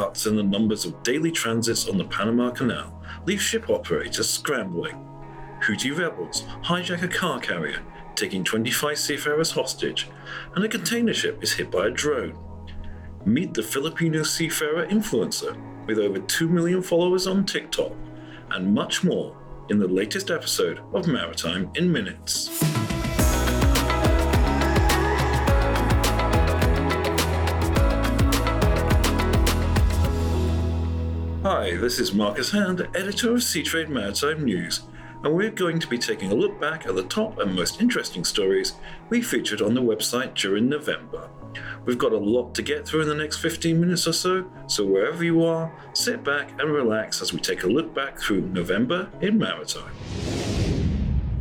cuts in the numbers of daily transits on the Panama Canal leave ship operators scrambling. Houthi rebels hijack a car carrier, taking 25 seafarers hostage, and a container ship is hit by a drone. Meet the Filipino seafarer influencer with over 2 million followers on TikTok, and much more in the latest episode of Maritime in Minutes. Hi, this is Marcus Hand, editor of Seatrade Maritime News, and we're going to be taking a look back at the top and most interesting stories we featured on the website during November. We've got a lot to get through in the next 15 minutes or so, so wherever you are, sit back and relax as we take a look back through November in Maritime.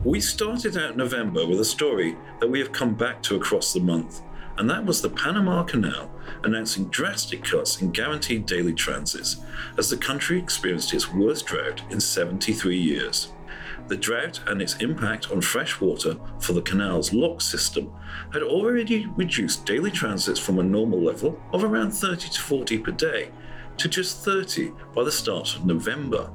We started out November with a story that we have come back to across the month, and that was the Panama Canal announcing drastic cuts in guaranteed daily transits as the country experienced its worst drought in 73 years. The drought and its impact on fresh water for the canal's lock system had already reduced daily transits from a normal level of around 30 to 40 per day to just 30 by the start of November.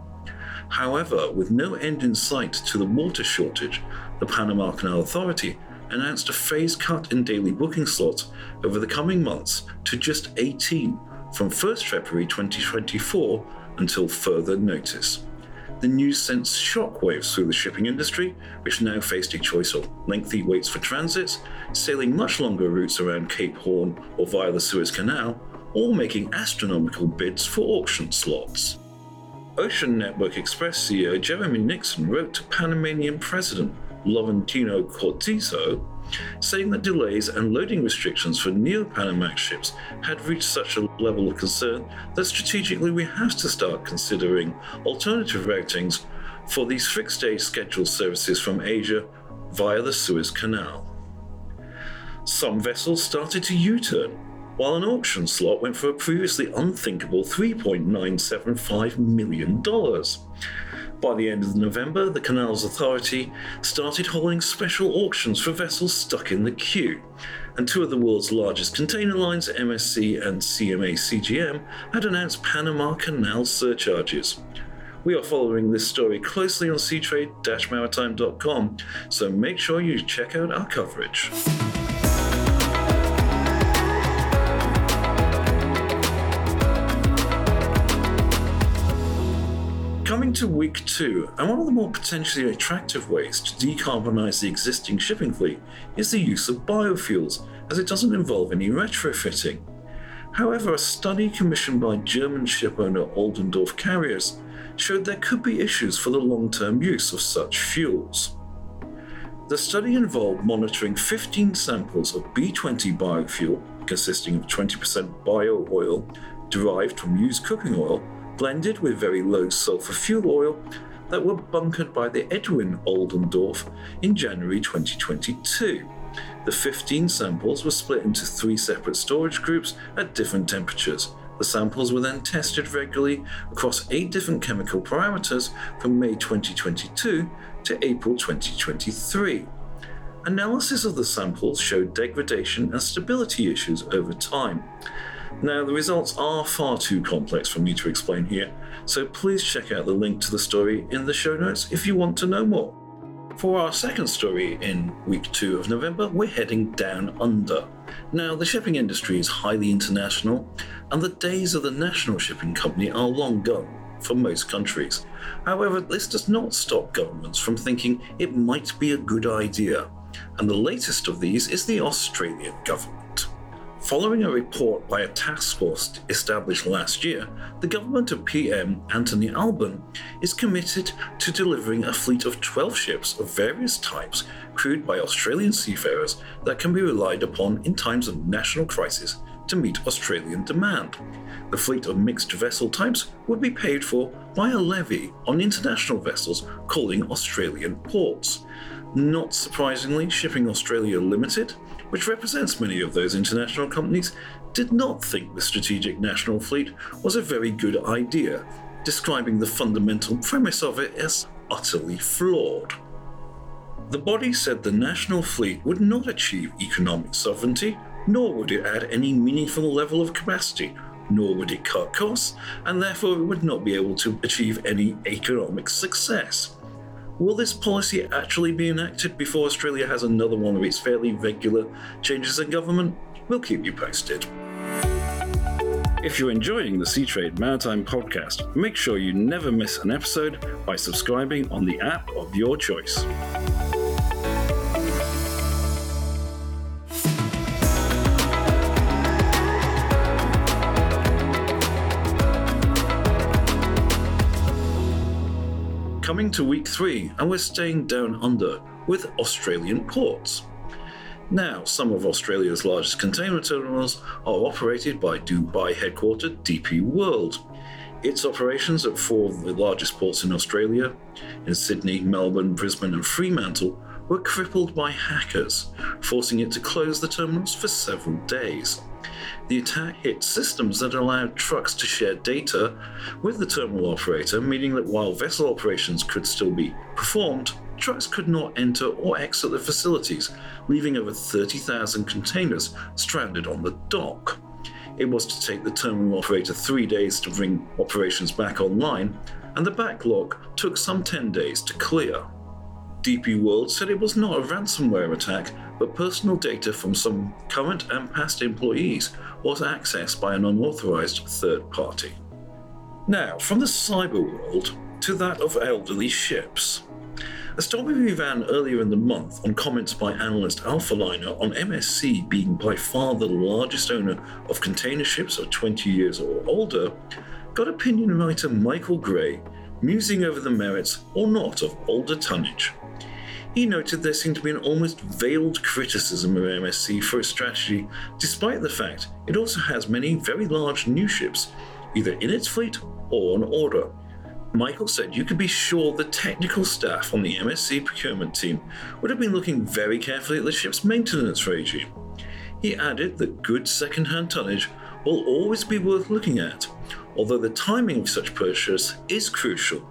However, with no end in sight to the water shortage, the Panama Canal Authority announced a phase cut in daily booking slots over the coming months to just 18 from 1st February 2024 until further notice. The news sent shockwaves through the shipping industry, which now faced a choice of lengthy waits for transits, sailing much longer routes around Cape Horn or via the Suez Canal, or making astronomical bids for auction slots. Ocean Network Express CEO Jeremy Nixon wrote to Panamanian President Laurentino Cortizo, saying that delays and loading restrictions for neo Panamax ships had reached such a level of concern that strategically we have to start considering alternative routings for these fixed day scheduled services from Asia via the Suez Canal. Some vessels started to U turn, while an auction slot went for a previously unthinkable $3.975 million. By the end of November, the Canals Authority started holding special auctions for vessels stuck in the queue, and two of the world's largest container lines, MSC and CMA CGM, had announced Panama Canal surcharges. We are following this story closely on seatrade-maritime.com, so make sure you check out our coverage. Coming to week two, and one of the more potentially attractive ways to decarbonise the existing shipping fleet is the use of biofuels, as it doesn't involve any retrofitting. However, a study commissioned by German shipowner Oldendorff Carriers showed there could be issues for the long term use of such fuels. The study involved monitoring 15 samples of B20 biofuel, consisting of 20% bio oil derived from used cooking oil blended with very low sulfur fuel oil that were bunkered by the Edwin Oldendorff in January 2022. The 15 samples were split into three separate storage groups at different temperatures. The samples were then tested regularly across eight different chemical parameters from May 2022 to April 2023. Analysis of the samples showed degradation and stability issues over time. Now, the results are far too complex for me to explain here, so please check out the link to the story in the show notes if you want to know more. For our second story in week two of November, we're heading down under. Now, the shipping industry is highly international, and the days of the national shipping company are long gone for most countries. However, this does not stop governments from thinking it might be a good idea, and the latest of these is the Australian government. Following a report by a task force established last year, the government of PM Anthony Alban is committed to delivering a fleet of 12 ships of various types crewed by Australian seafarers that can be relied upon in times of national crisis to meet Australian demand. The fleet of mixed vessel types would be paid for by a levy on international vessels calling Australian ports. Not surprisingly, Shipping Australia Limited which represents many of those international companies, did not think the Strategic National Fleet was a very good idea, describing the fundamental premise of it as utterly flawed. The body said the National Fleet would not achieve economic sovereignty, nor would it add any meaningful level of capacity nor would it cut costs, and therefore it would not be able to achieve any economic success. Will this policy actually be enacted before Australia has another one of its fairly regular changes in government? We'll keep you posted. If you're enjoying the Seatrade Maritime podcast, make sure you never miss an episode by subscribing on the app of your choice. Coming to week three, and we're staying down under with Australian ports. Now, some of Australia's largest container terminals are operated by Dubai headquartered DP World. Its operations at four of the largest ports in Australia, in Sydney, Melbourne, Brisbane, and Fremantle, were crippled by hackers, forcing it to close the terminals for several days. The attack hit systems that allowed trucks to share data with the terminal operator, meaning that while vessel operations could still be performed, trucks could not enter or exit the facilities, leaving over 30,000 containers stranded on the dock. It was to take the terminal operator three days to bring operations back online, and the backlog took some 10 days to clear. DP World said it was not a ransomware attack, but personal data from some current and past employees was accessed by an unauthorized third party. Now, from the cyber world to that of elderly ships. A story we ran earlier in the month on comments by analyst Alphaliner on MSC being by far the largest owner of container ships of 20 years or older got opinion writer Michael Gray musing over the merits or not of older tonnage. He noted there seemed to be an almost veiled criticism of MSC for its strategy, despite the fact it also has many very large new ships, either in its fleet or on order. Michael said you could be sure the technical staff on the MSC procurement team would have been looking very carefully at the ship's maintenance regime. He added that good second hand tonnage will always be worth looking at, although the timing of such purchase is crucial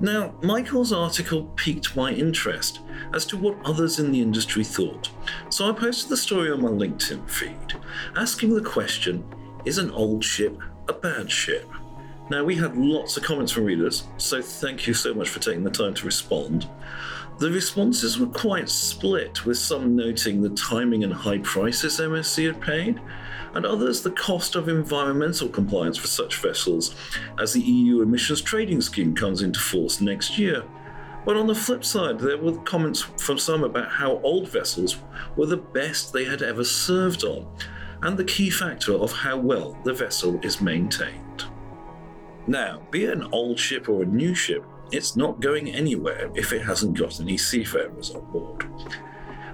now, Michael's article piqued my interest as to what others in the industry thought, so I posted the story on my LinkedIn feed, asking the question Is an old ship a bad ship? Now, we had lots of comments from readers, so thank you so much for taking the time to respond. The responses were quite split, with some noting the timing and high prices MSC had paid, and others the cost of environmental compliance for such vessels as the EU emissions trading scheme comes into force next year. But on the flip side, there were comments from some about how old vessels were the best they had ever served on, and the key factor of how well the vessel is maintained. Now, be it an old ship or a new ship, it's not going anywhere if it hasn't got any seafarers on board.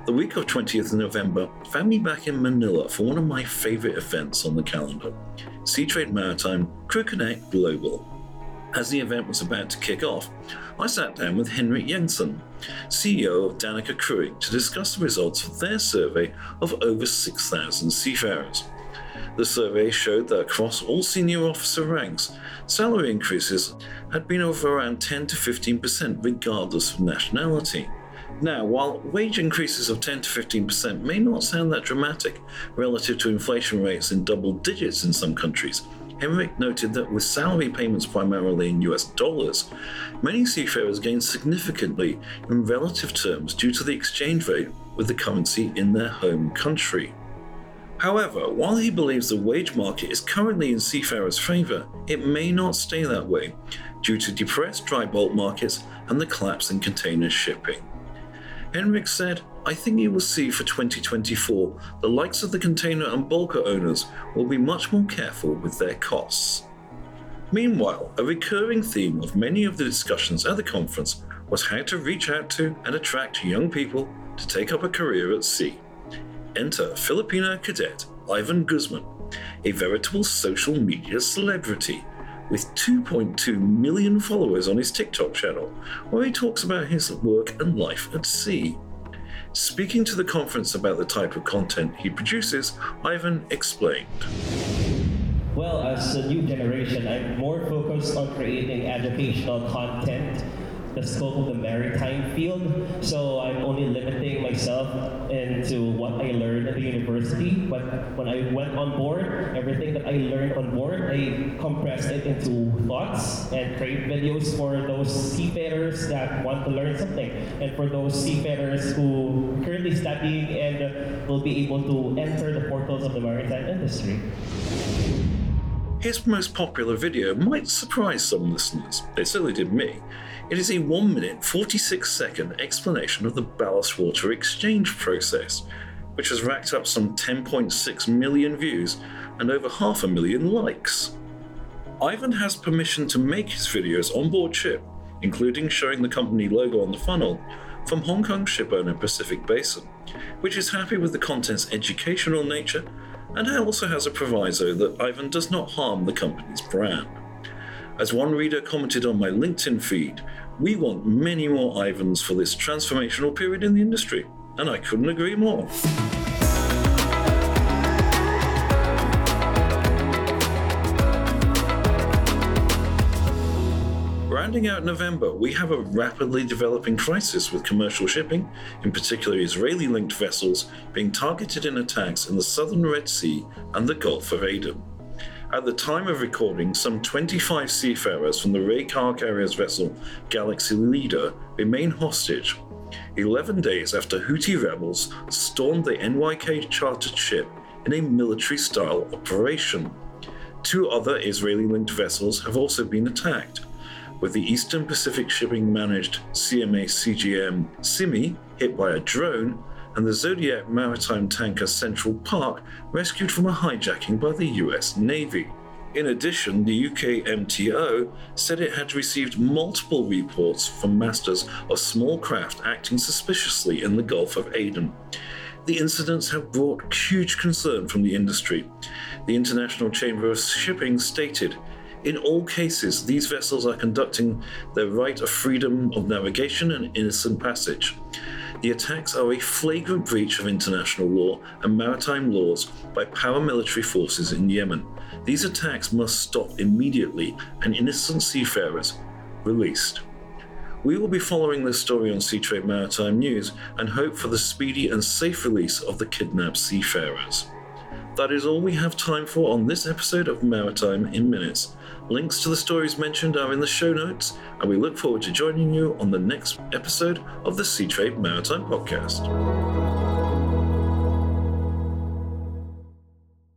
The week of 20th November found me back in Manila for one of my favourite events on the calendar Seatrade Maritime Crew Connect Global. As the event was about to kick off, I sat down with Henrik Jensen, CEO of Danica Crewing, to discuss the results of their survey of over 6,000 seafarers. The survey showed that across all senior officer ranks, salary increases had been of around 10 to 15% regardless of nationality. Now, while wage increases of 10 to 15% may not sound that dramatic relative to inflation rates in double digits in some countries, Henrik noted that with salary payments primarily in US dollars, many seafarers gain significantly in relative terms due to the exchange rate with the currency in their home country. However, while he believes the wage market is currently in seafarers' favour, it may not stay that way due to depressed dry bulk markets and the collapse in container shipping. Henrik said, I think you will see for 2024 the likes of the container and bulker owners will be much more careful with their costs. Meanwhile, a recurring theme of many of the discussions at the conference was how to reach out to and attract young people to take up a career at sea. Enter Filipino cadet Ivan Guzman, a veritable social media celebrity with 2.2 million followers on his TikTok channel, where he talks about his work and life at sea. Speaking to the conference about the type of content he produces, Ivan explained. Well, as a new generation, I'm more focused on creating educational content the scope of the maritime field. So I'm only limiting myself into what I learned at the university. But when I went on board, everything that I learned on board, I compressed it into thoughts and create videos for those seafarers that want to learn something, and for those seafarers who are currently studying and will be able to enter the portals of the maritime industry. His most popular video might surprise some listeners. It certainly did me. It is a 1 minute 46 second explanation of the ballast water exchange process, which has racked up some 10.6 million views and over half a million likes. Ivan has permission to make his videos on board ship, including showing the company logo on the funnel, from Hong Kong shipowner Pacific Basin, which is happy with the content's educational nature and it also has a proviso that Ivan does not harm the company's brand. As one reader commented on my LinkedIn feed, we want many more Ivans for this transformational period in the industry, and I couldn't agree more. Rounding out in November, we have a rapidly developing crisis with commercial shipping, in particular Israeli linked vessels, being targeted in attacks in the southern Red Sea and the Gulf of Aden. At the time of recording, some 25 seafarers from the Ray car carrier's vessel Galaxy Leader remain hostage, 11 days after Houthi rebels stormed the NYK chartered ship in a military style operation. Two other Israeli linked vessels have also been attacked with the Eastern Pacific Shipping managed CMA CGM Symi hit by a drone, and the Zodiac maritime tanker Central Park rescued from a hijacking by the US Navy. In addition, the UK MTO said it had received multiple reports from masters of small craft acting suspiciously in the Gulf of Aden. The incidents have brought huge concern from the industry. The International Chamber of Shipping stated in all cases, these vessels are conducting their right of freedom of navigation and innocent passage. The attacks are a flagrant breach of international law and maritime laws by paramilitary forces in Yemen. These attacks must stop immediately and innocent seafarers released. We will be following this story on Seatrade Maritime News and hope for the speedy and safe release of the kidnapped seafarers. That is all we have time for on this episode of Maritime in Minutes. Links to the stories mentioned are in the show notes, and we look forward to joining you on the next episode of the Seatrade Maritime Podcast.